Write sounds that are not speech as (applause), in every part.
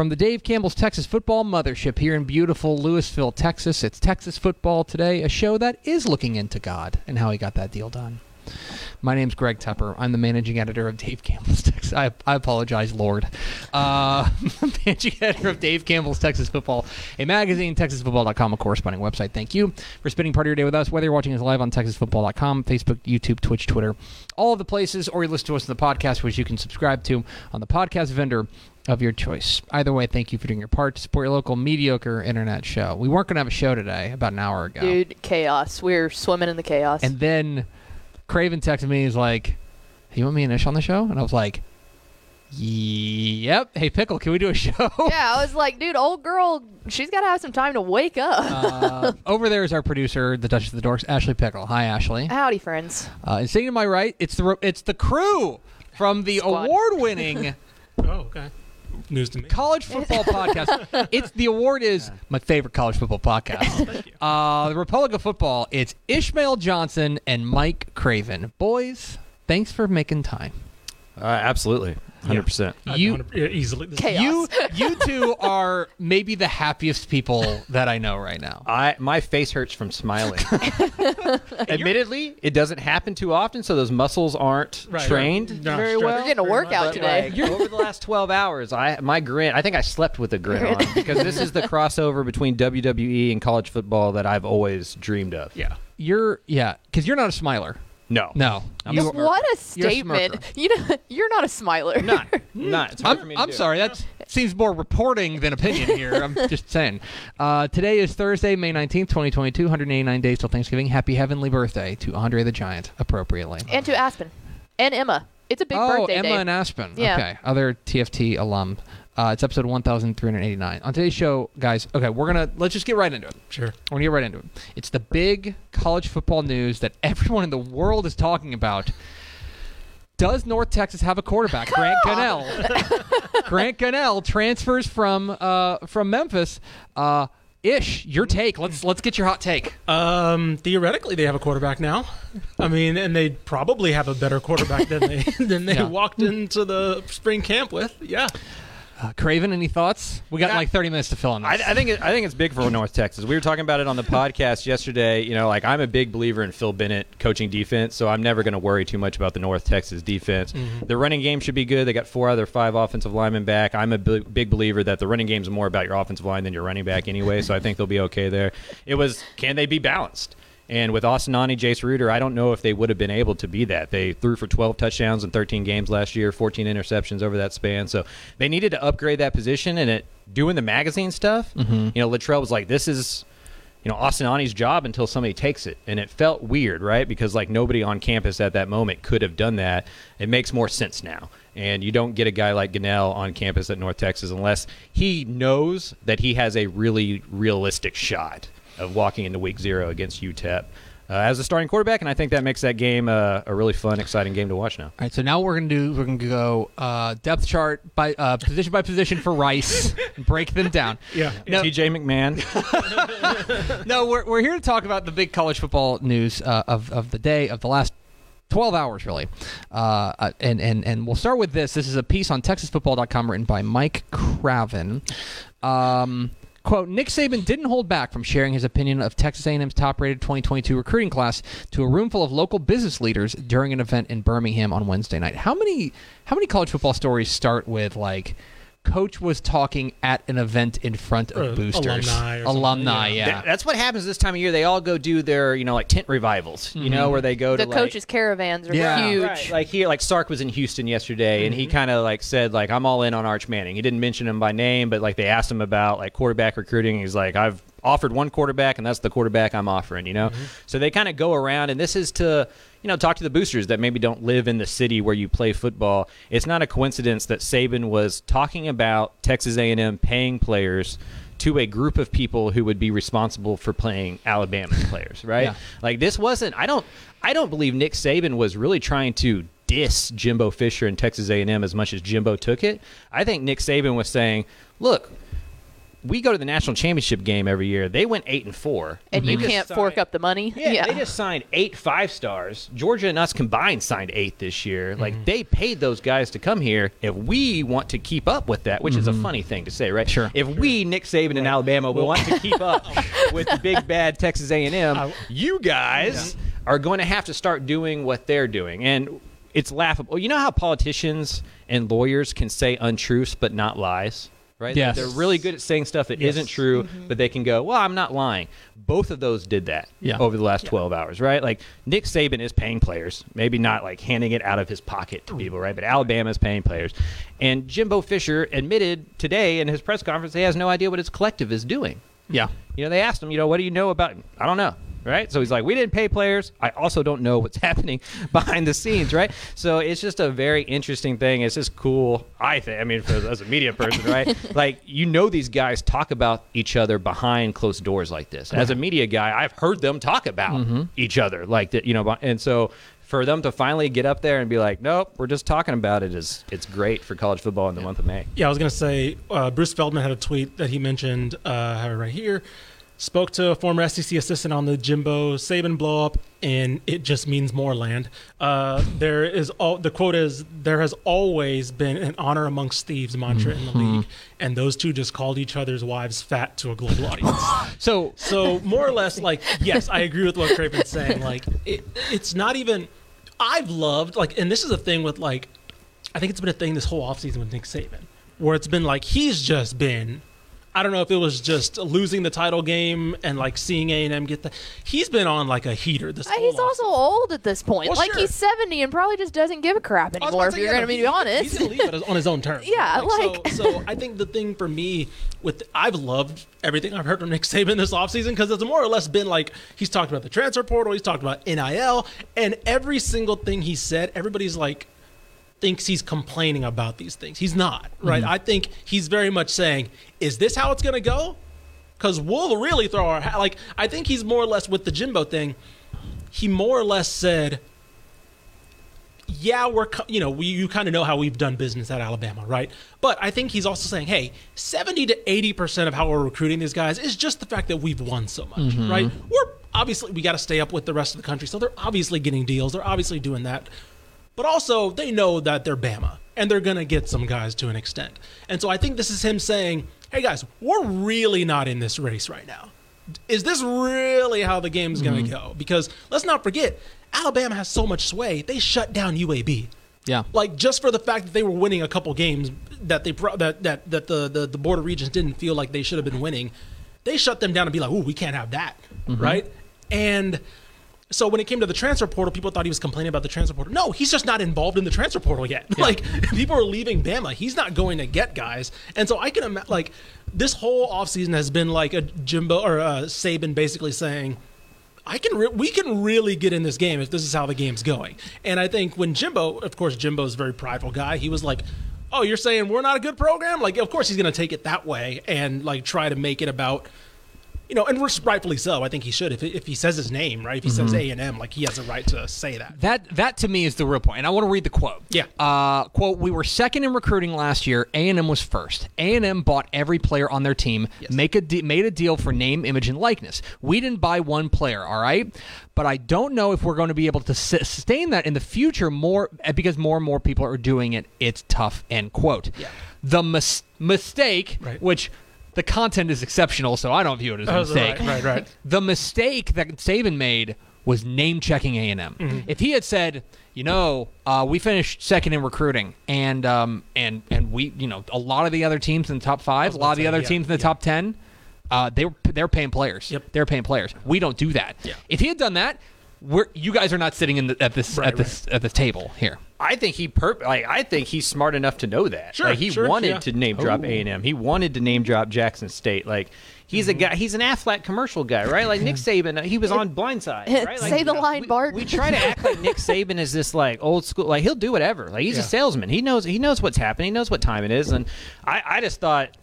From the Dave Campbell's Texas Football Mothership here in beautiful Lewisville, Texas, it's Texas Football Today, a show that is looking into God and how he got that deal done. My name's Greg Tepper. I'm the managing editor of Dave Campbell's Texas. I, I apologize, Lord. Uh, (laughs) managing editor of Dave Campbell's Texas Football, a magazine, TexasFootball.com, a corresponding website. Thank you for spending part of your day with us, whether you're watching us live on TexasFootball.com, Facebook, YouTube, Twitch, Twitter, all of the places, or you listen to us in the podcast, which you can subscribe to on the podcast vendor of your choice. Either way, thank you for doing your part to support your local mediocre internet show. We weren't going to have a show today about an hour ago. Dude, chaos. We're swimming in the chaos. And then Craven texted me. He's like, "You want me and Ish on the show?" And I was like, "Yep." Hey, Pickle, can we do a (laughs) show? yeah, I was like, dude, old girl, she's got to have some time to wake up. uh, over there is our producer, the Duchess of the Dorks, Ashley Pickle. Hi, Ashley. Howdy, friends. Uh, and sitting to my right, it's the it's the crew from the Squad. award-winning (laughs) Oh, okay. News to me. college football podcast. (laughs) It's the award is my favorite college football podcast. Uh, the Republic of Football. It's Ishmael Johnson and Mike Craven. Boys, thanks for making time. Uh, absolutely, hundred percent. I'd You- 100 yeah, easily. Chaos. You you (laughs) two are maybe the happiest people that I know right now. I my face hurts from smiling. (laughs) Admittedly, it doesn't happen too often, so those muscles aren't Right. trained Not very stretched well. You're getting a very workout much. today. Like, over the last 12 hours, I my grin. I think I slept with a grin on (laughs) because this is the crossover between WWE and college football that I've always dreamed of. Yeah. You're yeah, because you're not a smiler. No, No, I'm You- a smirker. what a statement. You know, (laughs) you're not a smiler. not not. It's hard (laughs) for I'm, me to I'm do. sorry. That (laughs) seems more reporting than opinion here. I'm just saying. Uh, today is Thursday, May 19th, 2022. 189 days till Thanksgiving. Happy heavenly birthday to Andre the Giant, appropriately. And to Aspen. And Emma. It's a big oh, birthday Emma day. and Aspen. Yeah. Okay. Other TFT alum. Uh, it's episode 1389. On today's show, guys, okay, we're going to, let's just get right into it. Sure. We're going to get right into it. It's the big college football news that (laughs) everyone in the world is talking about. Does North Texas have a quarterback? Grant Gunnell. (laughs) Grant Gunnell transfers from uh, from Memphis. Uh, Ish, your take. Let's let's get your hot take. Um, theoretically, they have a quarterback now. I mean, and they probably have a better quarterback than they (laughs) than they Yeah. walked into the spring camp with. Yeah. Uh, Craven, any thoughts? We got Yeah. like 30 minutes to fill in I, this. I think it, I think it's big for North Texas. We were talking about it on the podcast yesterday. You know, like I'm a big believer in Phil Bennett coaching defense, so I'm never going to worry too much about the North Texas defense. The running game should be good. They got four other five offensive linemen back. I'm a big believer that the running game is more about your offensive line than your running back anyway. So I think they'll be okay there. It was can they be balanced? And with Austin Aune, Jace Ruder, I don't know if they would have been able to be that. They threw for 12 touchdowns in 13 games last year, 14 interceptions over that span. So they needed to upgrade that position. And it doing the magazine stuff, mm-hmm. you know, Littrell was like, "This is." You know, Austin Aune's job until somebody takes it. And it felt weird, right? Because, like, nobody on campus at that moment could have done that. It makes more sense now. And you don't get a guy like Gunnell on campus at North Texas unless he knows that he has a really realistic shot of walking into week zero against UTEP uh, as a starting quarterback, and I think that makes that game uh, a really fun, exciting game to watch now. All right, so now what we're gonna do we're gonna go uh, depth chart by uh, position by position for Rice, and break them down. (laughs) Yeah. No, TJ McMahon, (laughs) no, we're, we're here to talk about the big college football news uh, of of the day of the last 12 hours really uh, uh, and, and and we'll start with this this is a piece on texasfootball.com written by mike craven um, quote nick saban didn't hold back from sharing his opinion of texas a&m's top-rated 2022 recruiting class to a room full of local business leaders during an event in birmingham on wednesday night. How many how many college football stories start with like coach was talking at an event in front of Or boosters, alumni or alumni, yeah. yeah. Th- That's what happens this time of year. They all go do their, you know, like tent revivals. You know, mm-hmm. where they go The to the coaches' caravans are Yeah. huge. Right. Like here, like Sark was in Houston yesterday, and he mm-hmm. kind of like said like I'm all in on Arch Manning. He didn't mention him by name, but like they asked him about like quarterback recruiting. He's like I've offered one quarterback, and that's the quarterback I'm offering. You know, mm-hmm. so they kind of go around, and this is to you know talk to the boosters that maybe don't live in the city where you play football. It's not a coincidence that Saban was talking about Texas A&M paying players to a group of people who would be responsible for playing Alabama (laughs) players, right? Yeah. Like this wasn't. I don't. I don't believe Nick Saban was really trying to diss Jimbo Fisher and Texas A&M as much as Jimbo took it. I think Nick Saban was saying, "Look, we go to the national championship game every year. They went eight and four, and you They just can't signed- fork up the money. Yeah, they just signed eight five stars. Georgia and us combined signed eight this year. Like mhm. they paid those guys to come here. If we want to keep up with that, which is a mhm. funny thing to say, right? Sure. If we, Nick Saban in Alabama, will want to keep up (laughs) oh. with the big bad Texas A and M, you guys are going to have to start doing what they're doing, and it's laughable. You know how politicians and lawyers can say untruths but not lies. Right? Yes. They're really good at saying stuff that Yes. not true, mm-hmm. but they can go, well, I'm not lying. Both of those did that Yeah. over the last 12 hours, right? Like Nick Saban is paying players, maybe not like handing it out of his pocket to people, right? But Alabama is paying players. And Jimbo Fisher admitted today in his press conference he has no idea what his collective is doing. yeah. You know, they asked him, you know, what do you know about I don't know. Right? So he's like, we didn't pay players. I also don't know what's (laughs) happening behind the scenes, right? So it's just a very interesting thing. It's just cool, I think. I mean, for, as a media person, right? (laughs) like, you know, these guys talk about each other behind closed doors like this. As a media guy, I've heard them talk about each other like that, you know, and so for them to finally get up there and be like, nope, we're just talking about it is it's great for college football in the month of May. Yeah, I was going to say uh, Bruce Feldman had a tweet that he mentioned. Uh, I have it right here. Spoke to a former SEC assistant on the Jimbo Saban blow up, and it just means more land. Uh, there is all the quote is there has always been an honor amongst thieves mantra in the league, and those two just called each other's wives fat to a global audience. (laughs) So So more or less, like yes, I agree with what Craven's saying. Like it, it's not even. I've loved like, and this is a thing with like, I think it's been a thing this whole offseason with Nick Saban, where it's been like he's just been. I don't know if it was just losing the title game and like seeing A and M get the. He's been on like a heater this. Uh, He's also old at this point. Well, like sure. he's 70 and probably just doesn't give a crap anymore. If you're going to be honest. he's gonna leave it on his own terms. (laughs) Yeah, so, like- so. I think the thing for me with I've loved everything I've heard from Nick Saban this offseason because it's more or less been like he's talked about the transfer portal, he's talked about NIL, and every single thing he said, everybody's like thinks he's complaining about these things. He's not, mm-hmm. right? I think he's very much saying, "Is this how it's gonna go?" Because we'll really throw our ha-. like. I think he's more or less with the Jimbo thing. He more or less said yeah, we're you know we you kind of know how we've done business at Alabama, right? But I think he's also saying, hey, seventy to eighty percent of how we're recruiting these guys is just the fact that we've won so much, mm-hmm. right? We're obviously we got to stay up with the rest of the country, so they're obviously getting deals, they're obviously doing that, but also they know that they're Bama and they're gonna get some guys to an extent, and so I think this is him saying, hey guys, we're really not in this race right now is this really how the game's going to mm-hmm. go? Because let's not forget, Alabama has so much sway. They shut down UAB. yeah. Like just for the fact that they were winning a couple games that they that that that the the, the border regions didn't feel like they should have been winning, they shut them down and be like, "Ooh, we can't have that," mm-hmm. right? And so when it came to the transfer portal, people thought he was complaining about the transfer portal. No, he's just not involved in the transfer portal yet. (laughs) Like people are leaving Bama, he's not going to get guys. And so I can imagine like this whole offseason has been like a Jimbo or uh, Saban basically saying. I can re- we can really get in this game if this is how the game's going. And I think when Jimbo, of course, Jimbo's a very prideful guy. He was like, "Oh, you're saying we're not a good program?" Like, of course, he's going to take it that way and like try to make it about you know, and rightfully so. I think he should. If, if he says his name, right? If he says A and M, like he has a right to say that. That that to me is the real point. and I want to read the quote. Yeah. Uh, quote: We were second in recruiting last year. A and M was first. A and M bought every player on their team. Make a de- made a deal for name, image, and likeness. We didn't buy one player. All right, but I don't know if we're going to be able to sustain that in the future. More because more and more people are doing it. It's tough. End quote. Yeah. The mis- mistake, Right. which. The content is exceptional, so I don't view it as a Oh, mistake. right, right, right. (laughs) The mistake that Saban made was name checking A and M. Mm-hmm. If he had said, you know, uh, we finished second in recruiting, and um, and and we, you know, a lot of the other teams in the top five, a lot of the say, other yeah, teams in the yeah. top ten, uh, they were they're paying players. Yep. They're paying players. We don't do that. Yeah. If he had done that, we're you guys are not sitting in the, at this Right, at this at this table here. I think he perp- like I think he's smart enough to know that. Sure, like he sure, wanted yeah. to name drop A and M. He wanted to name drop Jackson State. Like he's Mm-hmm. a guy. He's an Aflac commercial guy, right? Like Nick Saban. uh, He was on (laughs) Blindside. Right? Like, Say the line, we, Bart. We try to act like Nick (laughs) Saban is this like old school. Like he'll do whatever. Like he's Yeah. a salesman. He knows. He knows what's happening. He knows what time it is. And I, I just thought.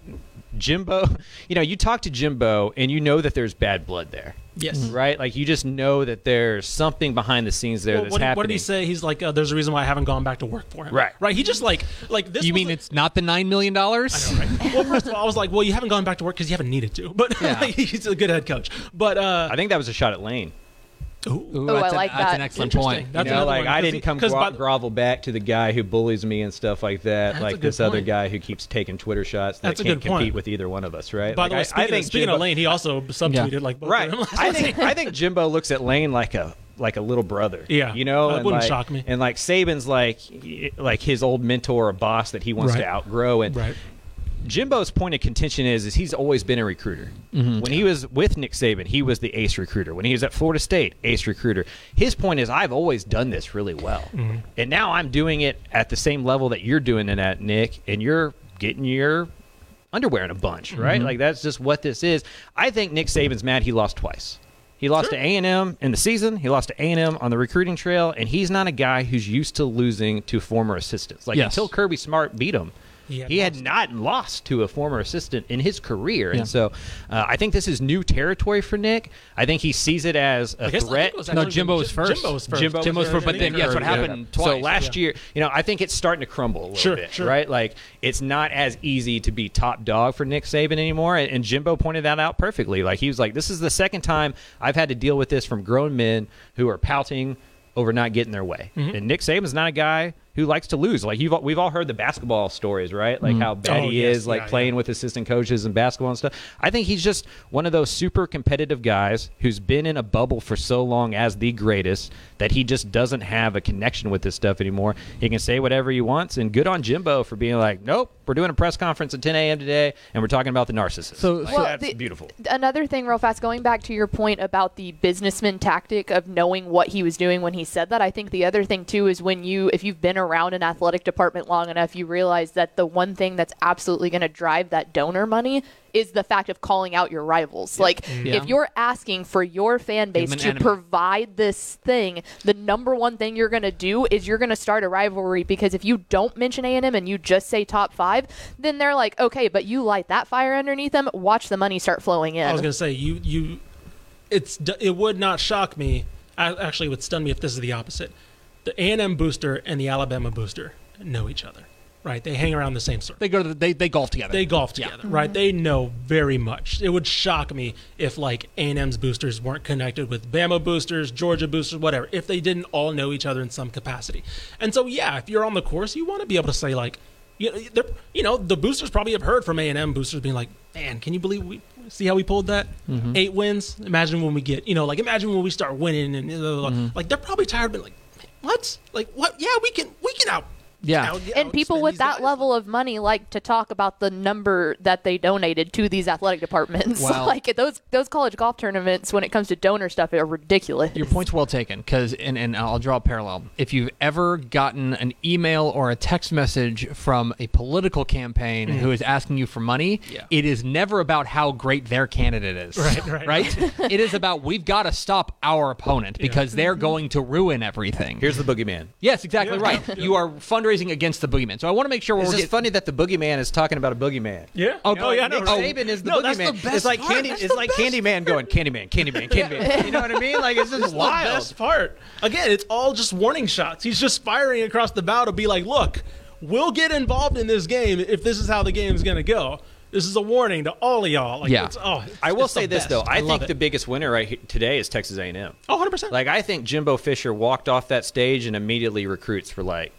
Jimbo, (laughs) you know, you talk to Jimbo and you know that there's bad blood there. Yes. Right? Like you just know that there's something behind the scenes there Well, that's what, happening. what did he say? He's like, uh, "There's a reason why I haven't gone back to work for him." Right. Right. He just like like this. You was mean a- it's not the nine million dollars? Right. Well, first of all, I was like, "Well, you haven't gone back to work because you haven't needed to." (laughs) But Yeah. (laughs) he's a good head coach. But uh, I think that was a shot at Lane. Ooh, I that's, like an, that's an excellent point. That's you know, another like one, I 'cause didn't come come 'cause gro- the- grovel back to the guy who bullies me and stuff like that. That's like good this other guy who keeps taking Twitter shots that That's a can't good point. compete with either one of us, right? by Like, the way, I- speaking, I think of, speaking Jimbo, of Lane, he also subtweeted like both right? of them. last I think I think Jimbo looks at Lane like a like a little brother. Yeah. you know, That and wouldn't like, shock me. And like Saban's like like his old mentor or boss that he wants Right. to outgrow. And right. Jimbo's point of contention is is he's always been a recruiter. Mm-hmm. When he was with Nick Saban, he was the ace recruiter. When he was at Florida State, ace recruiter. His point is I've always done this really well. Mm-hmm. And now I'm doing it at the same level that you're doing it at, Nick, and you're getting your underwear in a bunch, Mm-hmm. right? Like that's just what this is. I think Nick Saban's mad he lost twice. He lost Sure. to A&M in the season. He lost to A&M on the recruiting trail, and he's not a guy who's used to losing to former assistants. Like Yes. until Kirby Smart beat him, He he had had, not lost to a former assistant in his career, Yeah. and so uh, I think this is new territory for Nick. I think he sees it as a I guess- I think threat. was No, Jimbo was first. Jimbo was first. Jimbo Jimbo was was first, but then think yes, what Kirby- happened So twice. last yeah. year, you know, I think it's starting to crumble a little Sure, bit, sure. right? Like it's not as easy to be top dog for Nick Saban anymore. And, and Jimbo pointed that out perfectly. Like he was like, "This is the second time I've had to deal with this from grown men who are pouting over not getting their way." Mm-hmm. And Nick Saban's not a guy who likes to lose. Like you've we've all heard the basketball stories, right? Like mm-hmm. how bad Oh, he yes, is, like yeah, playing yeah. with assistant coaches and basketball and stuff. I think he's just one of those super competitive guys who's been in a bubble for so long as the greatest that he just doesn't have a connection with this stuff anymore. He can say whatever he wants, and good on Jimbo for being like, nope, we're doing a press conference at 10 a.m. today, and we're talking about the narcissist. So- Like, so- that's the- beautiful. Another thing, real fast, going back to your point about the businessman tactic of knowing what he was doing when he said that. I think the other thing too is when you, if you've been around an athletic department long enough, you realize that the one thing that's absolutely going to drive that donor money is the fact of calling out your rivals. Like, mm-hmm. Yeah. if you're asking for your fan base to enemy. provide this thing, the number one thing you're going to do is you're going to start a rivalry because if you don't mention A&M and you just say top five, then they're like, okay, but you light that fire underneath them. Watch the money start flowing in. I was gonna say you you, it's it would not shock me. I, actually, it would stun me if this is the opposite. The A and M booster and the Alabama booster know each other, right? They hang around the same circle. They go to the, they they golf together. They golf Yeah. together, right? They know very much. It would shock me if like A&M's boosters weren't connected with Bama boosters, Georgia boosters, whatever. If they didn't all know each other in some capacity. And so yeah, if you're on the course, you want to be able to say like, you know, they're- you know, the boosters probably have heard from A&M boosters being like, man, can you believe we see how we pulled that eight wins? Imagine when we get, you know, like imagine when we start winning and uh, like they're probably tired of being like, what? Like what? Yeah, we can we can out. Yeah. out- and people with that guys. level of money like to talk about the number that they donated to these athletic departments. Well- (laughs) like those those college golf tournaments, when it comes to donor stuff, are ridiculous. Your point's well taken because, and, and I'll draw a parallel. If you've ever gotten an email or a text message from a political campaign mm-hmm. who is asking you for money, Yeah. it is never about how great their candidate is. (laughs) Right, right, it is about we've got to stop our opponent because they're mm-hmm. going to ruin everything. Here's the boogeyman. yes, exactly Yeah, right. yeah. You are fundraising against the boogeyman. So I want to make sure we're It's just getting- funny that the boogeyman is talking about a boogeyman. Yeah. Oh, oh yeah. Nick no, Saban is the no, that's boogeyman. the best it's like part. candy. That's It's like Candyman going Candyman, Candyman, Candyman. You know what I mean? Like it's just That's the wild. best part. Again, it's all just warning shots. He's just firing across the bow to be like, look, we'll get involved in this game if this is how the game's going to go. This is a warning to all of y'all. Like, Yeah. it's, oh, it's- I will it's say this best. though. I, love think it. the biggest winner right here today is Texas A&M. oh, 100%. Like I think Jimbo Fisher walked off that stage and immediately recruits for like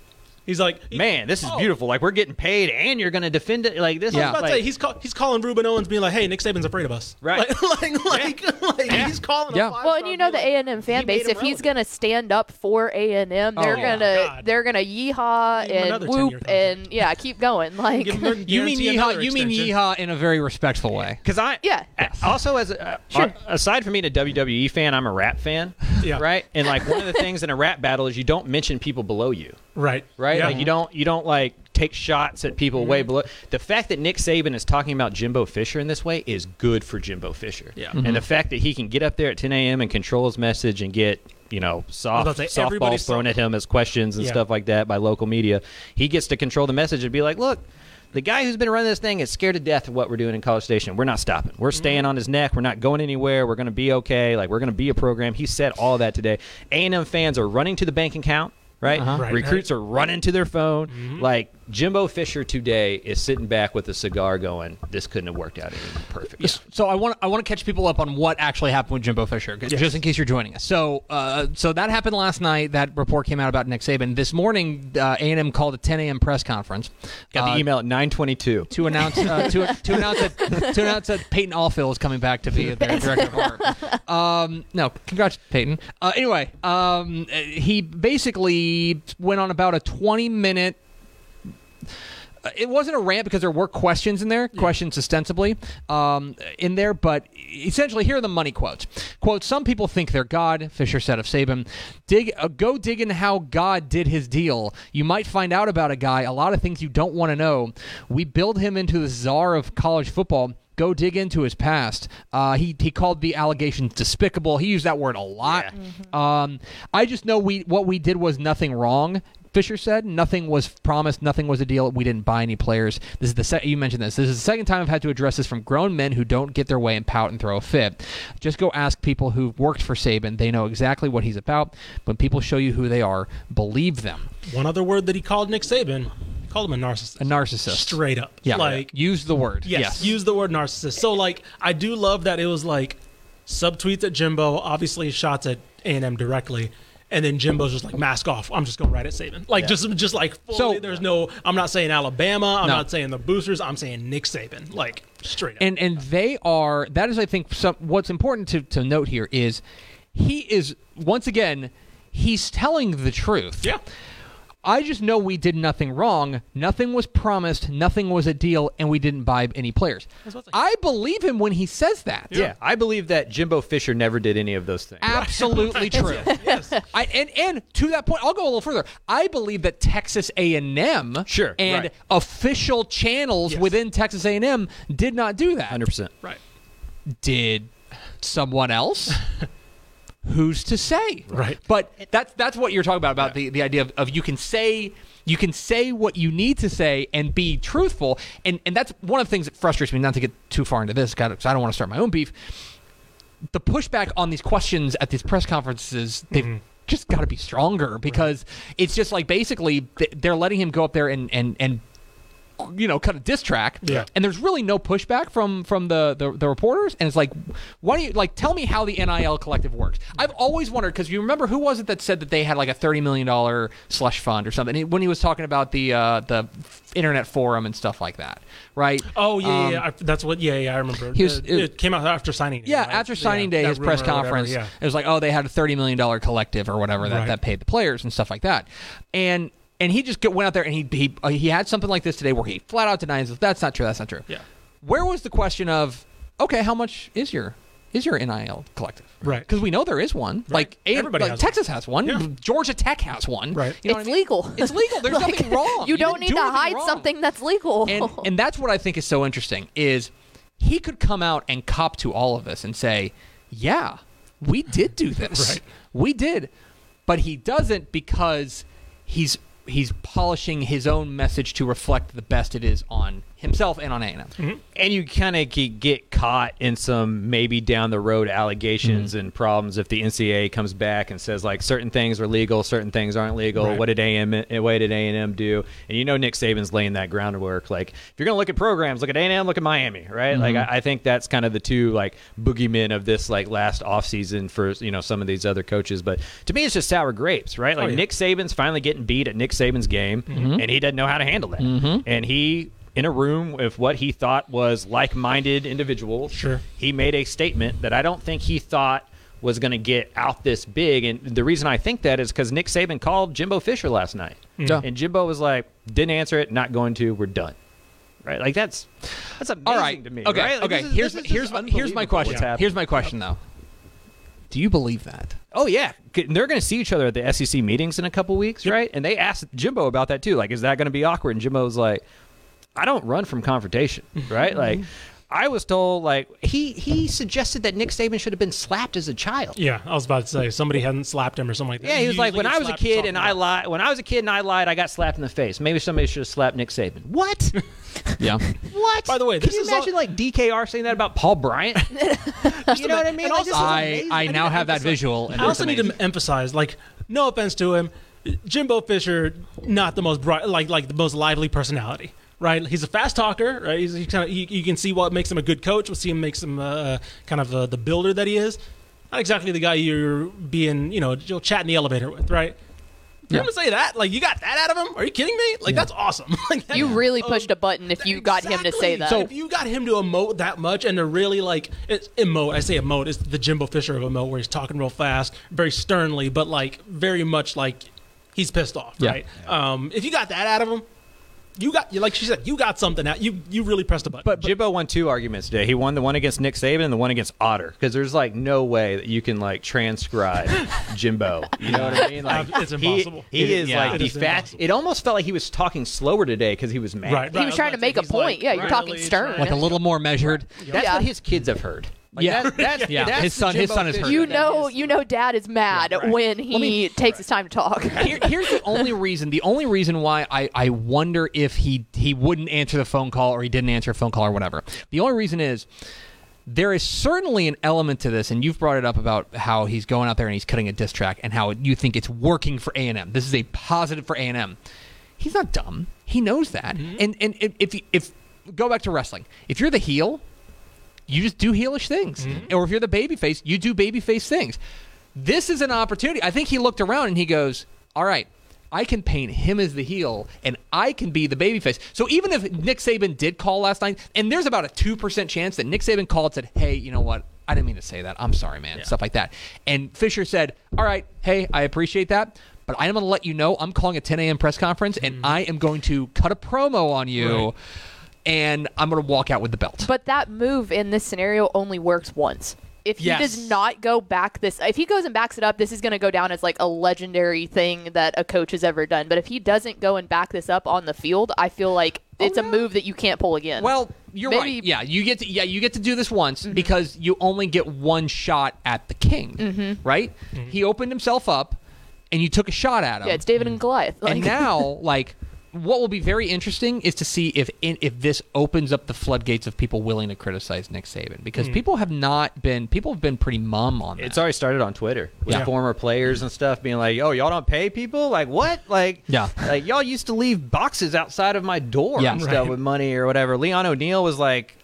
He's like, Man, this is oh, beautiful. Like we're getting paid, and you're going to defend it. Like this. I Yeah. was about is to say he's call, he's calling Ruben Owens, being like, "Hey, Nick Saban's afraid of us." Right. (laughs) Like, like, like, like he's calling. Yeah. A Well, and you know the A and M fan base. him If he's gonna stand up for A and M, they're Oh, gonna God. they're gonna yeehaw and whoop and yeah, keep going. Like Give him their (laughs) You mean yeehaw? You mean yeehaw in a very respectful way. Because I Yeah. also as a, uh, Sure. aside from being a WWE fan, I'm a rap fan. Yeah. Right. And like one of the things in a rap battle is you don't mention people below you. Right. Right. Yeah. Like you don't you don't like take shots at people way mm-hmm. below. The fact that Nick Saban is talking about Jimbo Fisher in this way is good for Jimbo Fisher. Yeah. And the mm-hmm. fact that he can get up there at 10 a.m. and control his message and get you know soft about say, everybody's softballs thrown at him as questions and Yeah. stuff like that by local media, he gets to control the message and be like, look. The guy who's been running this thing is scared to death of what we're doing in College Station. We're not stopping. We're mm-hmm. staying on his neck. We're not going anywhere. We're going to be okay. Like we're going to be a program. He said all that today. A&M fans are running to the bank account. Right? Uh-huh. Right, Recruits are running to their phone. Like Jimbo Fisher today is sitting back with a cigar, going, "This couldn't have worked out any perfect." So I want I want to catch people up on what actually happened with Jimbo Fisher, Yes. just in case you're joining us. So uh, so that happened last night. That report came out about Nick Saban. This morning, uh, A&M called a 10 a.m. press conference. Got uh, the email at 9:22. to announce uh, to, to announce that to announce that Peyton Allfill is coming back to be their (laughs) director of art. Um, no, congrats, Peyton. Uh, anyway, um, uh, he basically went on about a 20 minute. Uh, It wasn't a rant because there were questions in there, questions ostensibly um, in there, but essentially here are the money quotes. Quote: Some people think they're God. Fisher said of Saban, "Dig, uh, go dig in how God did his deal. You might find out about a guy a lot of things you don't want to know. We build him into the czar of college football." Go dig into his past. Uh, he he called the allegations despicable. He used that word a lot. Um, I just know we what we did was nothing wrong. Fisher said nothing was promised, nothing was a deal. We didn't buy any players. This is the se- you mentioned this. This is the second time I've had to address this from grown men who don't get their way and pout and throw a fit. Just go ask people who've worked for Saban. They know exactly what he's about. When people show you who they are, believe them. One other word that he called Nick Saban, called him a narcissist. A narcissist. Straight up. Yeah. Like use the word. Yes, use the word narcissist. So like I do love that it was like subtweets at Jimbo, obviously shots at A and M directly, and then Jimbo's just like mask off. I'm just going right at Saban. Like just just like fully, So- there's no. I'm not saying Alabama. I'm No. not saying the boosters. I'm saying Nick Saban. Like straight up. and and they are that is i think some what's important to, to note here is he is once again he's telling the truth yeah. I just know we did nothing wrong nothing was promised nothing was a deal and we didn't buy any players i believe him when he says that Yeah, I believe that Jimbo Fisher never did any of those things. absolutely (laughs) true Yes. I, and and to that point, I'll go a little further. I believe that Texas A and M, Sure, and right. official channels Yes. within Texas A and M did not do that. 100%. Right. did someone else (laughs) who's to say. Right. but that's that's what you're talking about about the, the idea of, of you can say you can say what you need to say and be truthful. And and that's one of the things that frustrates me not to get too far into this because i don't want to start my own beef. The pushback on these questions at these press conferences they've mm-hmm. just got to be stronger because it's just like basically they're letting him go up there and and and you know cut a diss track Yeah. and there's really no pushback from from the, the the reporters and it's like why don't you like tell me how the nil collective works i've always wondered because you remember who was it that said that they had like a 30 million dollar slush fund or something when he was talking about the uh the internet forum and stuff like that right Oh yeah, Um, yeah, I, that's what. Yeah, yeah, I remember. he was- it, it came out after signing. day, yeah, right? after signing Yeah, day, his press or whatever, conference, yeah. it was like, oh, they had a thirty million dollar collective or whatever that, Right. that paid the players and stuff like that, and and he just went out there and he he uh, he had something like this today where he flat out denies that's not true, that's not true. Yeah. Where was the question of, okay, how much is your is your NIL collective? Right. Because we know there is one. Right. Like, A- Everybody like has Texas has one. Yeah. Georgia Tech has one. Right. You know it's I mean? legal. It's legal. There's (laughs) Like, nothing wrong. You, don't didn't need do to hide wrong something that's legal. and (laughs) and that's what I think is so interesting is he could come out and cop to all of this and say, "Yeah, we did do this. (laughs) Right. We did," but he doesn't because he's he's polishing his own message to reflect the best it is on himself and on A&M. Mm-hmm. and you kind of get caught in some maybe down the road allegations Mm-hmm. and problems if the NCAA comes back and says like certain things are legal, certain things aren't legal. Right. What did AM what did A and M do? And you know Nick Saban's laying that groundwork. Like if you're gonna look at programs, look at A and M, look at Miami, right? Like Mm-hmm. I, I think that's kind of the two like boogeymen of this like last off season for you know some of these other coaches. But to me, it's just sour grapes, right? Like Oh, yeah. Nick Saban's finally getting beat at Nick Saban's game, Mm-hmm. and he doesn't know how to handle that. And he in a room with what he thought was like-minded individuals. Sure. He made a statement that I don't think he thought was going to get out this big, and the reason I think that is because Nick Saban called Jimbo Fisher last night, mm. Yeah. and Jimbo was like, "Didn't answer it, not going to, we're done." Right? Like that's that's amazing All right. to me. okay. right? Like, okay. is- here's this here's my, here's my question. Here's my question though. Do you believe that? Oh yeah, they're going to see each other at the SEC meetings in a couple weeks, right? And they asked Jimbo about that too. Like, is that going to be awkward? And Jimbo's like, I don't run from confrontation, right? Mm-hmm. like, I was told like he he suggested that Nick Saban should have been slapped as a child. Yeah, I was about to say somebody hadn't slapped him or something like that. Yeah, he was like, when I was a slapped kid and talking I about- lied. When I was a kid and I lied, I got slapped in the face. Maybe somebody should have slapped Nick Saban. What? (laughs) Yeah. what? By the way, can you is all- imagine like DKR saying that about Paul Bryant? (laughs) you know what I mean? and Like, also- this is I amazing. I now have that visual. And I also it's need to emphasize, like, no offense to him, Jimbo Fisher, not the most bright, like, like the most lively personality. Right, he's a fast talker. Right, he's, he kind of you, you can see what makes him a good coach. We'll see him makes him uh, kind of uh, the builder that he is. Not exactly the guy you're being, you know, you'll chat in the elevator with, right? For Yeah. him to say that, like, you got that out of him? Are you kidding me? Like, that's awesome. (laughs) like, that- You really pushed a button if you got him to say that. So if you got him to emote that much and to really like it's emote, I say emote, it's the Jimbo Fisher of emote where he's talking real fast, very sternly, but like very much like he's pissed off, Yeah. right? Um, if you got that out of him, you got like she said, you got something out. You you really pressed a button. But Jimbo won two arguments today. He won the one against Nick Saban and the one against Otter because there's like no way that you can like transcribe (laughs) Jimbo. You know what I mean? Like It's impossible. He, he It- is yeah. like It the fat. It almost felt like he was talking slower today because he was mad. right, he was trying to make a point. like yeah, you're talking stern. like a little more measured. That's Yeah. what his kids have heard. Like, Yeah. that, (laughs) that's, Yeah, that's his son- his son has Fisher heard You that. know, you know, Dad is mad right. when he takes his time to talk. (laughs) Here, here's the only reason. The only reason why I, I wonder if he he wouldn't answer the phone call or he didn't answer a phone call or whatever. The only reason is there is certainly an element to this, and you've brought it up about how he's going out there and he's cutting a diss track, and how you think it's working for A and M. This is a positive for A and M. He's not dumb. He knows that. Mm-hmm. And and if if, if go back to wrestling, if you're the heel, you just do heelish things. Mm-hmm. Or if you're the babyface, you do babyface things. This is an opportunity. I think he looked around and he goes, "All right, I can paint him as the heel, and I can be the babyface." So even if Nick Saban did call last night, and there's about a two percent chance that Nick Saban called and said, "Hey, you know what? I didn't mean to say that. I'm sorry, man." Stuff like that. And Fisher said, "All right, hey, I appreciate that." But I'm going to let you know I'm calling a 10 a.m. press conference, and mm-hmm. I am going to cut a promo on you, Right. And I'm going to walk out with the belt. But that move in this scenario only works once. If he Yes. does not go back this, if he goes and backs it up, this is going to go down as like a legendary thing that a coach has ever done. But if he doesn't go and back this up on the field, I feel like oh, it's a move that you can't pull again. Well, you're Maybe- right. Yeah, you get to yeah you get to do this once mm-hmm. because you only get one shot at the king, mm-hmm. right? Mm-hmm. He opened himself up, and you took a shot at him. yeah, it's David and mm. Goliath. Like, and now, (laughs) like, what will be very interesting is to see if in, if this opens up the floodgates of people willing to criticize Nick Saban because hmm. people have not been people have been pretty mum on that. It's already started on Twitter with Yeah. former players and stuff being like, "Oh, y'all don't pay people? Like what? Like Yeah. like y'all used to leave boxes outside of my door Yeah. and stuff Right. with money or whatever." Leon O'Neal was like,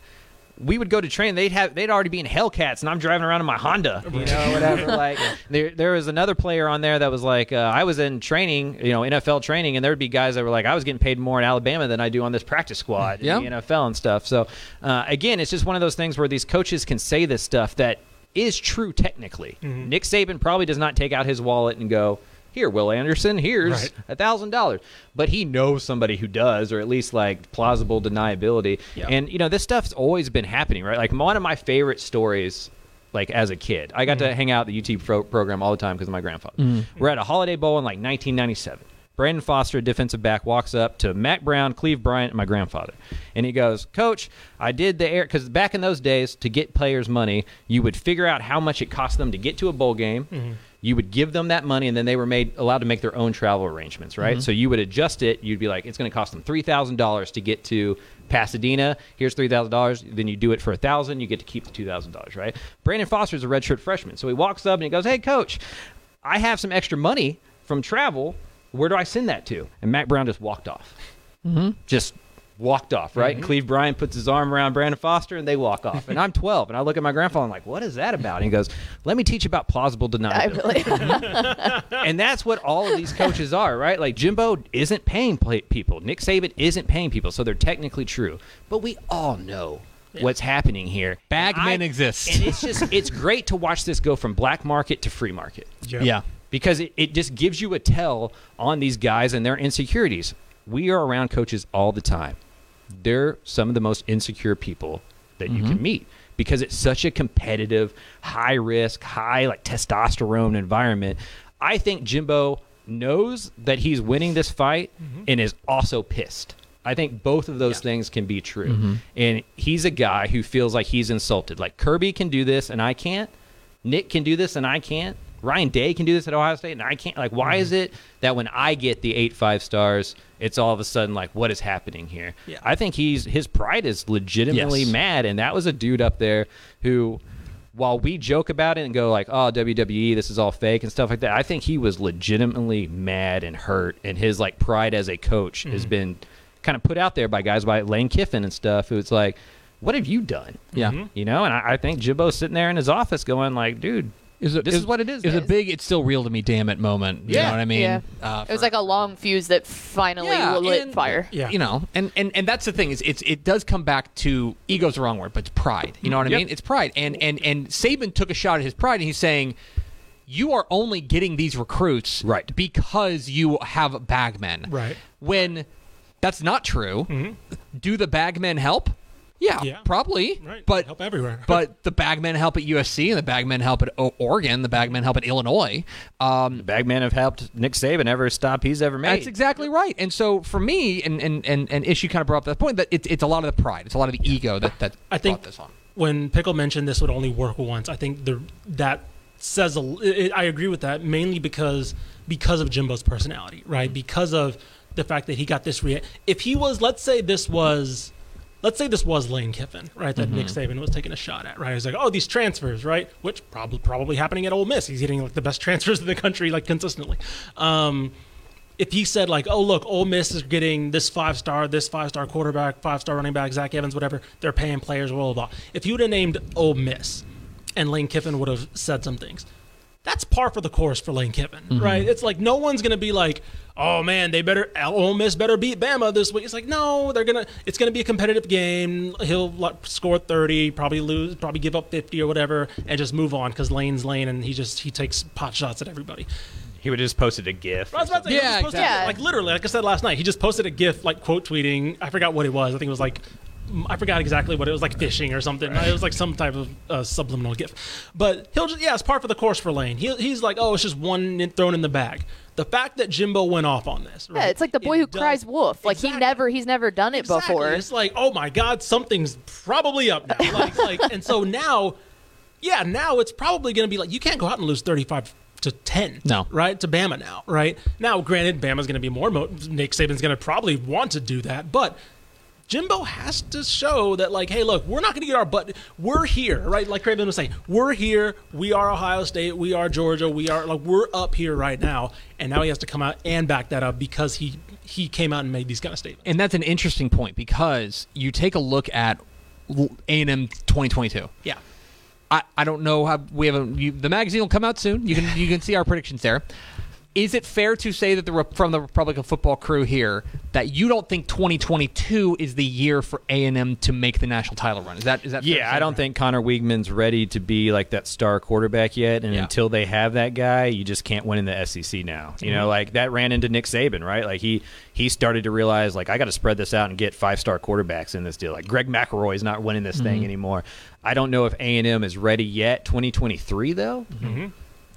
"We would go to train. They'd have they'd already be in Hellcats, and I'm driving around in my Honda, you know, whatever." (laughs) like there there was another player on there that was like, uh, "I was in training, you know, NFL training, and there'd be guys that were like, I was getting paid more in Alabama than I do on this practice squad Yeah. in the NFL and stuff." So uh, again, it's just one of those things where these coaches can say this stuff that is true technically. Nick Saban probably does not take out his wallet and go, "Here, Will Anderson, here's a thousand dollars," but he knows somebody who does, or at least like plausible deniability. And you know, this stuff's always been happening, right? Like one of my favorite stories. Like as a kid, I got to mm. hang out at the UT pro- program all the time because of my grandfather. Mm. We're at a Holiday Bowl in like 1997. Brandon Foster, a defensive back, walks up to Mack Brown, Cleve Bryant, and my grandfather. And he goes, Coach, I did the air. Because back in those days, to get players money, you would figure out how much it cost them to get to a bowl game. Mm-hmm. You would give them that money and then they were made allowed to make their own travel arrangements right? Mm-hmm. So you would adjust it. You'd be like it's going to cost them $3000 to get to pasadena. Here's $3000 then you do it for a thousand. You get to keep the $2000 right? Brandon foster is a redshirt freshman. So he walks up and he goes hey coach i have some extra money from travel. Where do i send that to? And mack brown just walked off. Mm-hmm. Just walked off, right? And Cleve Bryant puts his arm around Brandon Foster and they walk off. And I'm 12 and I look at my grandfather and I'm like, what is that about? And he goes, let me teach you about plausible I deniability. really, (laughs) and that's what all of these coaches are, right? Like Jimbo isn't paying play- people. Nick Saban isn't paying people. So they're technically true. But we all know what's happening here. Bag And men I- exist. And it's just, it's great to watch this go from black market to free market yeah. because it, it just gives you a tell on these guys and their insecurities. We are around coaches all the time. They're some of the most insecure people that you can mm-hmm. meet because it's such a competitive, high risk, high like testosterone environment. I think Jimbo knows that he's winning this fight mm-hmm. and is also pissed. I think both of those things can be true. Mm-hmm. And he's a guy who feels like he's insulted. Like Kirby can do this and I can't. Nick can do this and I can't. Ryan Day can do this at Ohio State and I can't. Like, why is mm-hmm. it that when I get the eight five stars, it's all of a sudden like, what is happening here? Yeah. I think he's his pride is legitimately Yes. mad, and that was a dude up there who. While we joke about it and go like, "Oh, WWE, this is all fake" and stuff like that, I think he was legitimately mad and hurt, and his like pride as a coach has mm-hmm. been kind of put out there by guys like Lane Kiffin and stuff. Who it's like, "What have you done?" Yeah. You know, and I, I think Jimbo's sitting there in his office going like, dude, Is it, this is what it is. It was a big, it's still real to me, damn it moment. You Yeah. know what I mean? yeah. Uh, it was for- like a long fuse that finally Yeah, lit and- fire. Yeah. You know, and, and and that's the thing is it's it does come back to ego's the wrong word, but it's pride. You know what I Yep. mean? It's pride. And and and Saban took a shot at his pride and he's saying you are only getting these recruits Right. because you have bagmen. Right. When that's not true. Do the bagmen help? Yeah, Yeah. probably. Right. But help everywhere. (laughs) but the bagmen help at USC and the bagmen help at O- Oregon. The bagmen help at Illinois. Um, Bagman have helped Nick Saban every stop he's ever made. that's exactly right. And so for me, and and and, and issue kind of brought up that point that it's it's a lot of the pride, it's a lot of the ego that that I think brought this on. when Pickle mentioned this would only work once, I think the that says a. It, I agree with that mainly because because of Jimbo's personality, right? Because of the fact that he got this. Rea- if he was, let's say, this was. Let's say this was Lane Kiffin, right? That Nick Saban was taking a shot at, right? He's like, oh, these transfers, right? Which probably probably happening at Ole Miss. He's getting like the best (laughs) transfers in the country, like consistently. Um, if he said like, "Oh, look, Ole Miss is getting this five star, this five star quarterback, five star running back, Zach Evans, whatever, they're paying players, blah blah blah." If you would have named Ole Miss, and Lane Kiffin would have said some things, that's par for the course for Lane Kiffin, mm-hmm. right? It's like no one's gonna be like, "Oh man, they better Ole Miss better beat Bama this week." It's like no, they're gonna. It's gonna be a competitive game. He'll like, score thirty, probably lose, probably give up fifty or whatever, and just move on because Lane's Lane, and he just he takes pot shots at everybody. he would have just posted a GIF. I was about to say, Yeah, he just posted, exactly. like literally, like I said last night, he just posted a GIF, like quote tweeting. I forgot what it was. I think it was like, I forgot exactly what it was, like fishing or something. It was like some type of uh, subliminal gift. But he'll just, yeah, it's par for the course for Lane. He, he's like, oh, it's just one in, thrown in the bag. The fact that Jimbo went off on this, Yeah, it's like the boy it who does- cries wolf. Like he never, he's never done it Exactly. before. It's like, oh my God, something's probably up now. Like, like, and so now, yeah, now it's probably going to be like you can't go out and lose thirty-five to ten. No. right to Bama now. Right now, granted, Bama's going to be more. Mo- Nick Saban's going to probably want to do that, but. Jimbo has to show that, like, hey, look, we're not going to get our butt. We're here, right? Like Craven was saying, we're here. We are Ohio State. We are Georgia. We are like we're up here right now. And now he has to come out and back that up because he he came out and made these kind of statements. And that's an interesting point because you take a look at A&M 2022. Yeah. I, I don't know how we have a you, the magazine will come out soon. You can you can see our predictions there. Is it fair to say that the from the Republic of Football crew here that you don't think 2022 is the year for A&M to make the national title run? Is that is that fair Yeah? I don't think Conner Weigman's ready to be like that star quarterback yet, and Yeah. until they have that guy, you just can't win in the SEC now. You Mm-hmm. know, like that ran into Nick Saban, right? Like he he started to realize like I got to spread this out and get five star quarterbacks in this deal. Like Greg McElroy is not winning this Mm-hmm. thing anymore. I don't know if A and M is ready yet. 2023 though, Mm-hmm.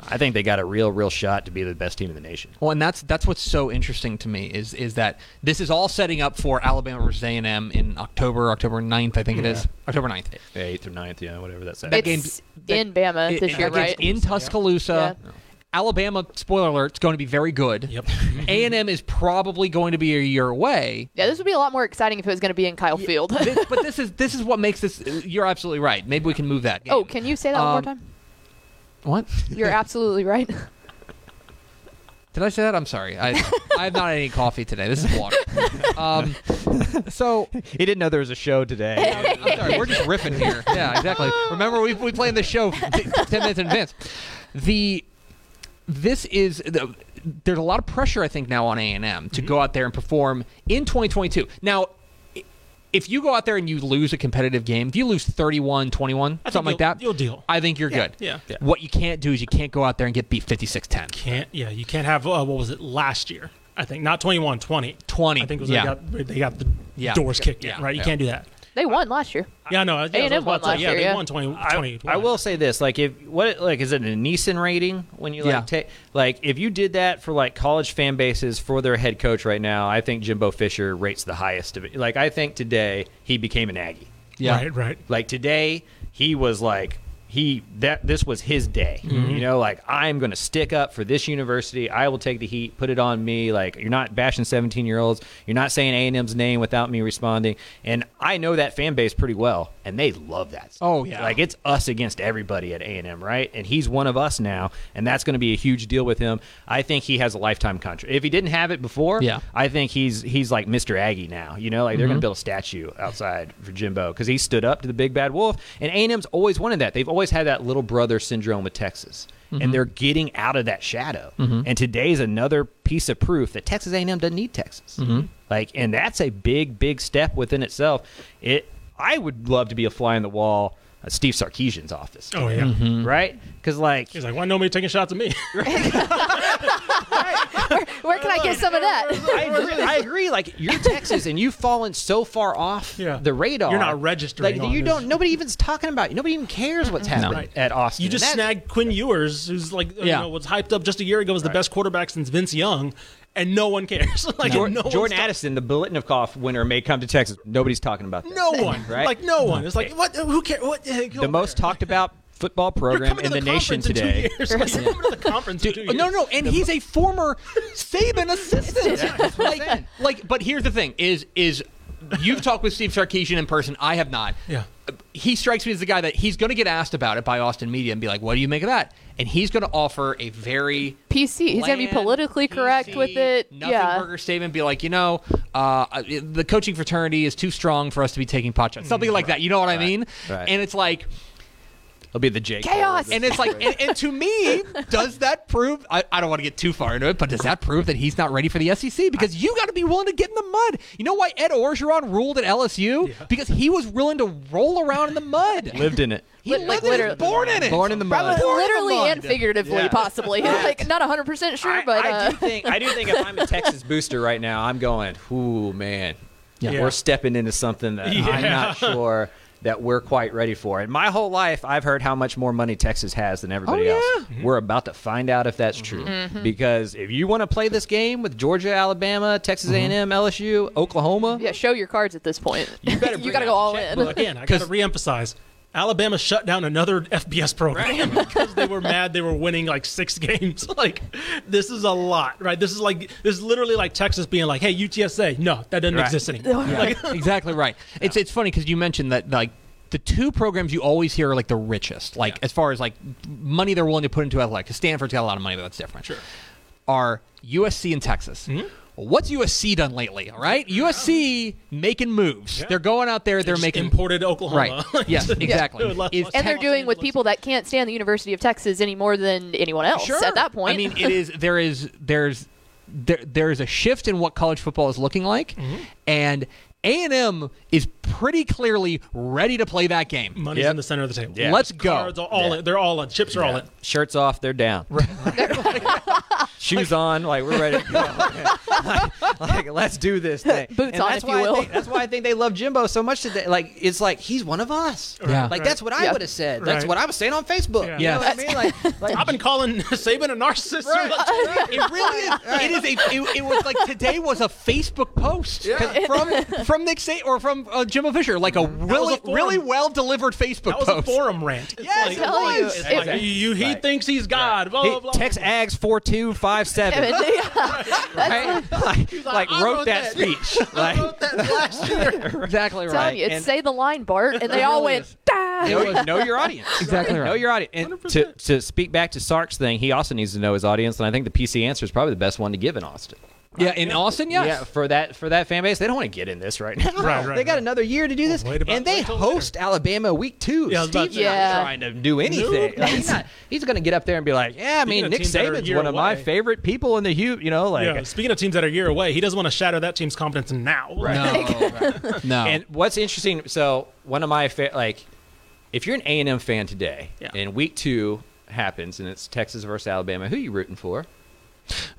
I think they got a real real shot to be the best team in the nation. Well, and that's that's what's so interesting to me is is that this is all setting up for Alabama versus A&M in October, October 9th, I think it is. October 9th. eighth or ninth, yeah, whatever that's. That it's game's- in Bama It- this it- year, that game's right? In Tuscaloosa. Yeah. Alabama, spoiler alert, is going to be very good. Yep. (laughs) A and M is probably going to be a year away. Yeah, this would be a lot more exciting if it was going to be in Kyle Field. This- but (laughs) this is this is what makes this. You're absolutely right. Maybe we can move that. Game. oh, can you say that one more Um, time? What? You're absolutely right. (laughs) Did I say that? I'm sorry. I I have not had any coffee today. This is water. Um, so He didn't know there was a show today. (laughs) I'm sorry. We're just riffing here. Yeah, exactly. Remember, we we planned the show t- ten minutes in advance. The this is the, there's a lot of pressure I think now on A and M to go out there and perform in 2022. Now. I- If you go out there and you lose a competitive game, if you lose 31 21, I something like that, you'll deal. I think you're good. yeah. Yeah. What you can't do is you can't go out there and get beat 56 10. Can't. Yeah, you can't have. Uh, what was it last year? I think not 21, 20. 20, I think it was yeah. they got they got the Yeah. doors kicked in. Right. You yeah. can't do that. They won last year. Yeah, no. Yeah, A&M won uh, last yeah, year, they yeah. won 20, I, 20 I will say this: like, if what, like, is it a Nielsen rating when you like Yeah. take, like, if you did that for like college fan bases for their head coach right now, I think Jimbo Fisher rates the highest of it. Like, I think today he became an Aggie. Yeah. Right. Right. Like today, he was like he that this was his day. Mm-hmm. You know, like I'm going to stick up for this university. I will take the heat. Put it on me. Like you're not bashing 17 year olds. You're not saying A and M's name without me responding. And I know that fan base pretty well, and they love that. Oh, yeah. like it's us against everybody at A and M, right? And he's one of us now, and that's going to be a huge deal with him. I think he has a lifetime contract. If he didn't have it before, Yeah. I think he's he's like Mr. Aggie now. You know, like they're Mm-hmm. going to build a statue outside for Jimbo because he stood up to the big bad wolf. And A and M's always wanted that. They've always had that little brother syndrome with Texas, Mm-hmm. and they're getting out of that shadow. And today's another piece of proof that Texas A and M doesn't need Texas. Mm-hmm. Like, and that's a big, big step within itself. It. I would love to be a fly in the wall. At Steve Sarkisian's office, Oh yeah. Mm-hmm. right? Because like He's like, why nobody taking shots at me? (laughs) (laughs) Where can I get some of that? (laughs) I agree. I agree. Like you're Texas, and you've fallen so far off Yeah. the radar. You're not registering Like you don't. Nobody even's talking about. you. Nobody even cares what's happening Right. at Austin. You just And snagged Quinn Ewers, who's like, you know, was hyped up just a year ago as the best quarterback since Vince Young, and no one cares. (laughs) like Jor- no Jordan Addison, the Biletnikoff winner, may come to Texas. Nobody's talking about that. No one, Right. Like no one. It's like what? Who cares? What? the most talked about football program in to the, nation conference in today. years. Like, you're to the conference in. No, no, and he's a former Saban (laughs) assistant. like, like, but here's the thing: is is you've talked with Steve Sarkisian in person. I have not. Yeah. He strikes me as the guy that he's going to get asked about it by Austin media and be like, "What do you make of that?" And he's going to offer a very PC. He's going to be bland, politically correct with it. Nothing yeah. burger statement. Be like, you know, uh, the coaching fraternity is too strong for us to be taking pot shots. Something like that. You know what I mean? Right. And it's like, It'll be the J. Chaos! and it's like, and, and to me, (laughs) does that prove? I, I don't want to get too far into it, but does that prove that he's not ready for the SEC? Because you got to be willing to get in the mud. You know why Ed Orgeron ruled at LSU? Because he was willing to roll around in the mud. (laughs) lived in it. He Li- like lived it. He literally- born in it. Born in the mud. Probably Born in the literally mud. and figuratively, Yeah. possibly. (laughs) like not 100 percent sure, I, but I uh, do think I do think if I'm a Texas booster right now, I'm going, ooh man, Yeah. we're stepping into something that I'm not sure that we're quite ready for. And my whole life, I've heard how much more money Texas has than everybody Oh, else. yeah. Mm-hmm. We're about to find out if that's true. Because if you want to play this game with Georgia, Alabama, Texas Mm-hmm. A&M, LSU, Oklahoma, yeah, show your cards at this point. You better (laughs) you got to go all in. Well, again, I got to (laughs) reemphasize. Alabama shut down another FBS program (laughs) because they were mad they were winning like six (laughs) games. (laughs) like this is a lot, right? This is like this is literally like Texas being like, "Hey, UTSA, no, that doesn't Right. exist anymore." Like, exactly right. It's it's funny because you mentioned that like the two programs you always hear are like the richest, like Yeah. as far as like money they're willing to put into athletic. 'cause Stanford's got a lot of money, but that's different. Sure. Are USC and Texas? Mm-hmm. Well, what's USC done lately? All right, USC making moves. They're going out there. They're just making imported Oklahoma. right. (laughs) yes, exactly. Dude, less- Is less and they're doing with people that can't stand the University of Texas any more than anyone else Sure. at that point. I mean, it is there is there's there there is a shift in what college football is looking like, Mm-hmm. and A and M is pretty clearly ready to play that game. money's Yep. in the center of the table. Yeah. Let's go. Cards are all Yeah. in. They're all in. Chips are all in. shirts off, they're down. (laughs) Shoes on, like we're ready (laughs) to go. like, like, let's do this thing. (laughs) Boots And on, that's if why you I will. think- that's why I think they love Jimbo so much today. Like it's like he's one of us. Yeah. Like Right. that's what I Yeah. would have said. That's Right. what I was saying on Facebook. Yeah. You know what I mean? Like, like I've been calling Saban a narcissist. Right. Like, It really is. It is a. It, it was like today was a Facebook post 'Cause from from Nick Saban or from uh, Jimbo Fisher, like a really, a really well delivered Facebook That was a forum rant. It's Yes, like, it telling you, was. it's it- like, you, he thinks he's God. Blah, blah, blah. text Ags four two five seven. (laughs) (laughs) Right? like, like I wrote wrote that, that. speech. (laughs) I Like, wrote that last year. exactly right. you, it's and- say the line, Bart, and they all went. is. "Dah." know, know your audience. Exactly right. Know your audience. And to, 100%. to speak back to Sark's thing, he also needs to know his audience, and I think the PC answer is probably the best one to give in Austin. Yeah, in Austin, yes. Yeah, for that for that fan base, they don't want to get in this right (laughs) now. Right, right, They got right. another year to do this, wait about- and they wait till host Alabama week two. Yeah, I was about to Steve's say. not trying to do anything. No. (laughs) Like, he's not. He's going to get up there and be like, "Yeah, I Speaking mean, of Nick teams that are a Saban's year one of my away. favorite people in the Hugh. You know, like." Yeah, speaking of teams that are a year away, he doesn't want to shatter that team's confidence now. No, (laughs) no. And what's interesting, so one of my fa- like, if you're an A and M fan today, Yeah. and week two happens, and it's Texas versus Alabama, who are you rooting for?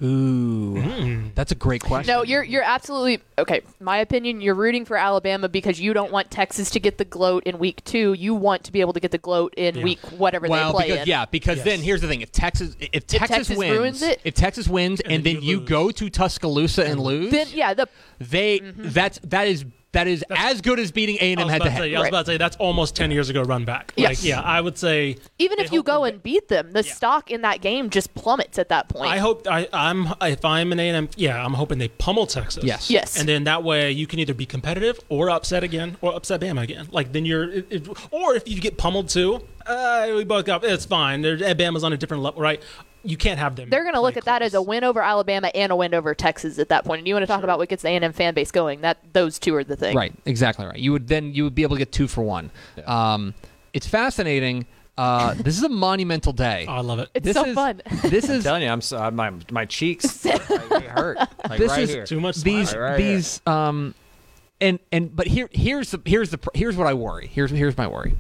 Ooh, mm. that's a great question. No, you're you're absolutely okay. My opinion, you're rooting for Alabama because you don't want Texas to get the gloat in week two. You want to be able to get the gloat in Yeah. week whatever well, they play because in. yeah, because Yes. then here's the thing: if Texas, if Texas, Texas wins, ruins it- if Texas wins, and, And then then you, you go to Tuscaloosa and lose, Then yeah, the they mm-hmm. that's that is that is as good as beating A and M was, head to to, say, head. I was about to say that's almost ten years ago. Run back. Yes. Like, yeah, I would say even if you go and beat them, the stock in that game just plummets at that point. I hope I, I'm if I'm an A&M, yeah, I'm hoping they pummel Texas. Yes. Yes. and then that way you can either be competitive or upset again or upset Bama again. Like then you're, it, it- or if you get pummeled too, uh, we both got it's fine. They're, Bama's on a different level, right? You can't have them. They're going to look play at that as a win over Alabama and a win over Texas at that point. And you want to talk about what gets the A&M fan base going? That those two are the thing. Right, exactly right. You would then you would be able to get two for one. Um, it's fascinating. Uh, (laughs) this is a monumental day. Oh, I love it. It's this so is, fun. (laughs) This is telling you, I'm so, my my cheeks (laughs) like, they hurt. Like this right is here. Too much these smiling. Right here. these um and and but here here's the here's the here's what I worry. Here's here's my worry.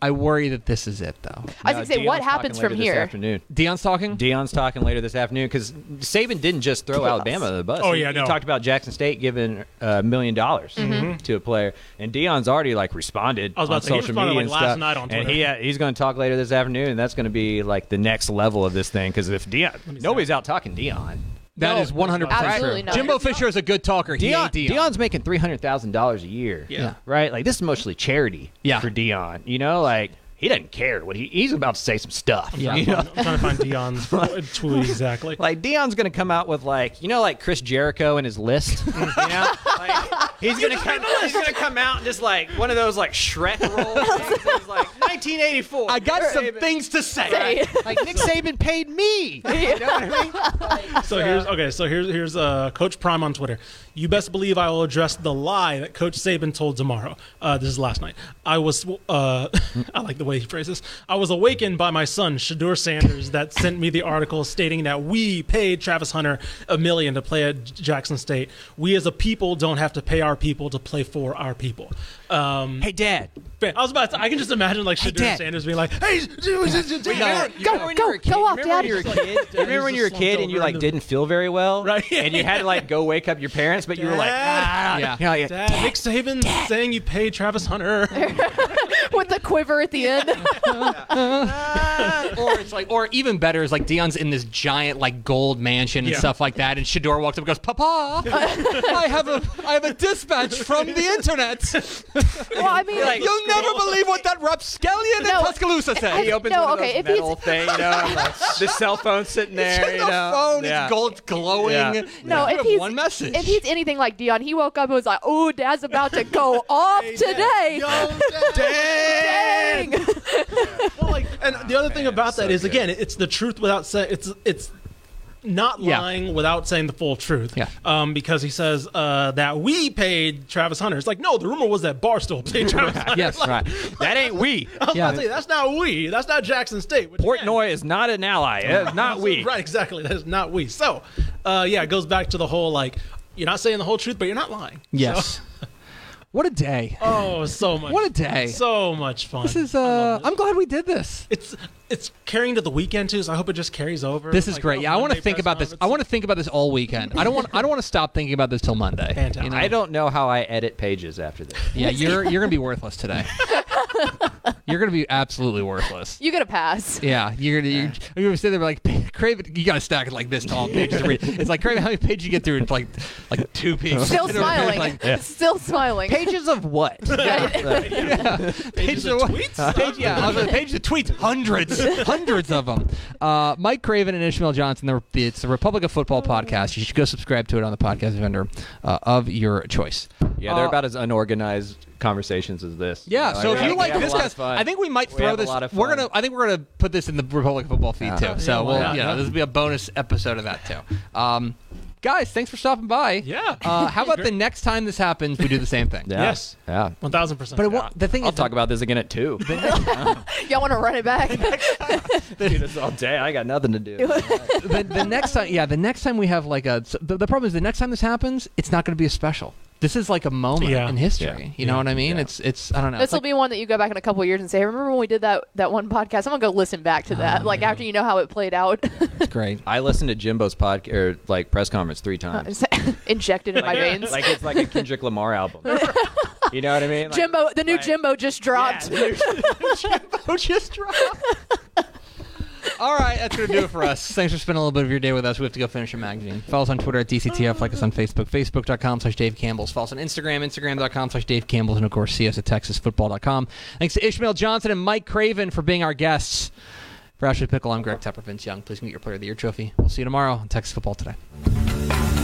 I worry that this is it though. I was going to say, what happens from later This here? afternoon. Deion's talking. Deion's talking later this afternoon because Saban didn't just throw Chaos. Alabama to the bus. Oh, He- yeah, he no. talked about Jackson State giving a million dollars Mm-hmm. to a player, and Deion's already like responded I was about on to say, he social responded, media like, and last stuff. night on and Twitter. he uh, he's going to talk later this afternoon, and that's going to be like the next level of this thing because if Deion, nobody's out talking Deion. That No, is 100 percent absolutely true. not. Jimbo Fisher is a good talker. He Deion, ain't Deion. Deion's making three hundred thousand dollars a year. Yeah. right. Like this is mostly charity. Yeah. for Deion. You know, like he doesn't care what he he's about to say some stuff. Yeah. you know? I'm trying to find Deion's (laughs) tweet exactly. Like Deion's gonna come out with like you know like Chris Jericho and his list. (laughs) you know, like, he's gonna come. He's gonna come out and just like one of those like Shrek roll things. (laughs) He's like 1984. I got some Saban- things to say. Say. Like Nick Saban paid me. You know what I mean? So here's okay. So here's here's uh, Coach Prime on Twitter. You best believe I will address the lie that Coach Saban told tomorrow. Uh, this is last night. I was uh, (laughs) I like the way he phrases. I was awakened by my son Shedeur Sanders that sent me the article stating that we paid Travis Hunter a million to play at Jackson State. We as a people don't have to pay our people to play for our people. Um, Hey, Dad. I was about to. I can just imagine like Shedeur Dad. Sanders being like, "Hey, Go, remember go, you were a kid- go off, Dad. you were a kid? Remember when you were a kid and you like didn't feel very well, (laughs) Right. And you had to like go wake up your parents, but you were like, Dad. ah, Yeah. you know, like, Dad, Nick Saban saying you paid Travis Hunter. (laughs) (laughs) With the quiver at the end. or it's like, or even better is like Deion's in this giant like gold mansion and Yeah. stuff like that, and Shedeur walks up and goes, "Papa, I have a I have a dispatch from the internet. (laughs) well, I mean, Like- You'll never believe what that rapscallion No. in Tuscaloosa said." He opens No, one of okay, those he's- metal (laughs) thing, you know, and, like, the cell phone sitting there, It's in you the know. phone. Yeah. It's gold glowing. Yeah. no, You if have he's one message. if he's anything like Deion, he woke up and was like, "Oh, Dad's about to go off today." Dang. (laughs) well, like, and the other thing about that is again, it's the truth without saying it's it's not Yeah. lying without saying the full truth. Yeah. Um, because he says uh, that we paid Travis Hunter. It's like no, the rumor was that Barstool paid (laughs) Travis Hunter. yes, Right. That ain't we. I was Yeah. about to say that's not we. That's not Jackson State. which, again, Portnoy is not an ally. It's not we. (laughs) Right, exactly. That is not we. So, uh, yeah, it goes back to the whole like you're not saying the whole truth, but you're not lying. Yes. What a day. Oh, so much. What a day. So much fun. This is. Uh. I'm glad we did this. It's it's carrying to the weekend too, so I hope it just carries over. This is Like, great. oh, Yeah, I want to think about this. I want to think about this all weekend. I don't want. I don't want to stop thinking about this till Monday. Fantastic. You know? I don't know how I edit pages after this. Yeah, you're you're gonna be worthless today. (laughs) you're gonna be absolutely worthless. You get a pass. Yeah, you're gonna you're, you're gonna sit there like Craven. You gotta stack it like this tall pages to read. It's like Craven. How many pages you get through? It's like like two pages. Still (laughs) You know what I mean? smiling. Like, (laughs) Still smiling. Pages of what? pages of of tweets? Page, yeah, I was like, pages of tweets, hundreds, (laughs) hundreds of them. Uh, Mike Craven and Ishmael Johnson. The, it's the Republic of Football podcast. You should go subscribe to it on the podcast vendor uh, of your choice. Yeah, they're Uh, about as unorganized conversations as this. Yeah, know, so if you like this a guy. I think we might We throw have a this. lot of We're gonna, I think we're gonna put this in the Republic of Football feed Yeah. too. So Yeah, we'll, not? you know, Yeah. this will be a bonus episode of that too. Um, guys, thanks for stopping by. Yeah. Uh, how about (laughs) the next time this happens, we do the same thing? (laughs) Yeah. Yes. Yeah. One thousand percent. But it won't, the thing I'll is, talk about this again at two. (laughs) Y'all want to run it back? do this all day. I got nothing to do. the, the next time, yeah, the next time we have like a. so The, the problem is the next time this happens, it's not going to be a special. This is like a moment Yeah. in history. Yeah. You know Yeah. what I mean? Yeah. It's it's I don't know. This will like- be one that you go back in a couple years and say, "Remember when we did that that one podcast?" I'm gonna go listen back to oh, that. like after you know how it played out, it's great. I listened to Jimbo's podcast or like press conference three (laughs) times. (laughs) injected in my like, veins. like it's like a Kendrick Lamar album. (laughs) you know what I mean? Like, Jimbo, the new like- Jimbo just dropped. Jimbo just dropped. All right, that's going to do it for us. Thanks for spending a little bit of your day with us. We have to go finish a magazine. Follow us on Twitter at DCTF. Like us on Facebook, facebook.com slash Dave Campbell's. Follow us on Instagram, instagram.com slash Dave Campbell's. And, of course, see us at texasfootball.com. Thanks to Ishmael Johnson and Mike Craven for being our guests. For Ashley Pickle, I'm Greg Tepper, Vince Young. Please meet your Player of the Year trophy. We'll see you tomorrow on Texas Football Today.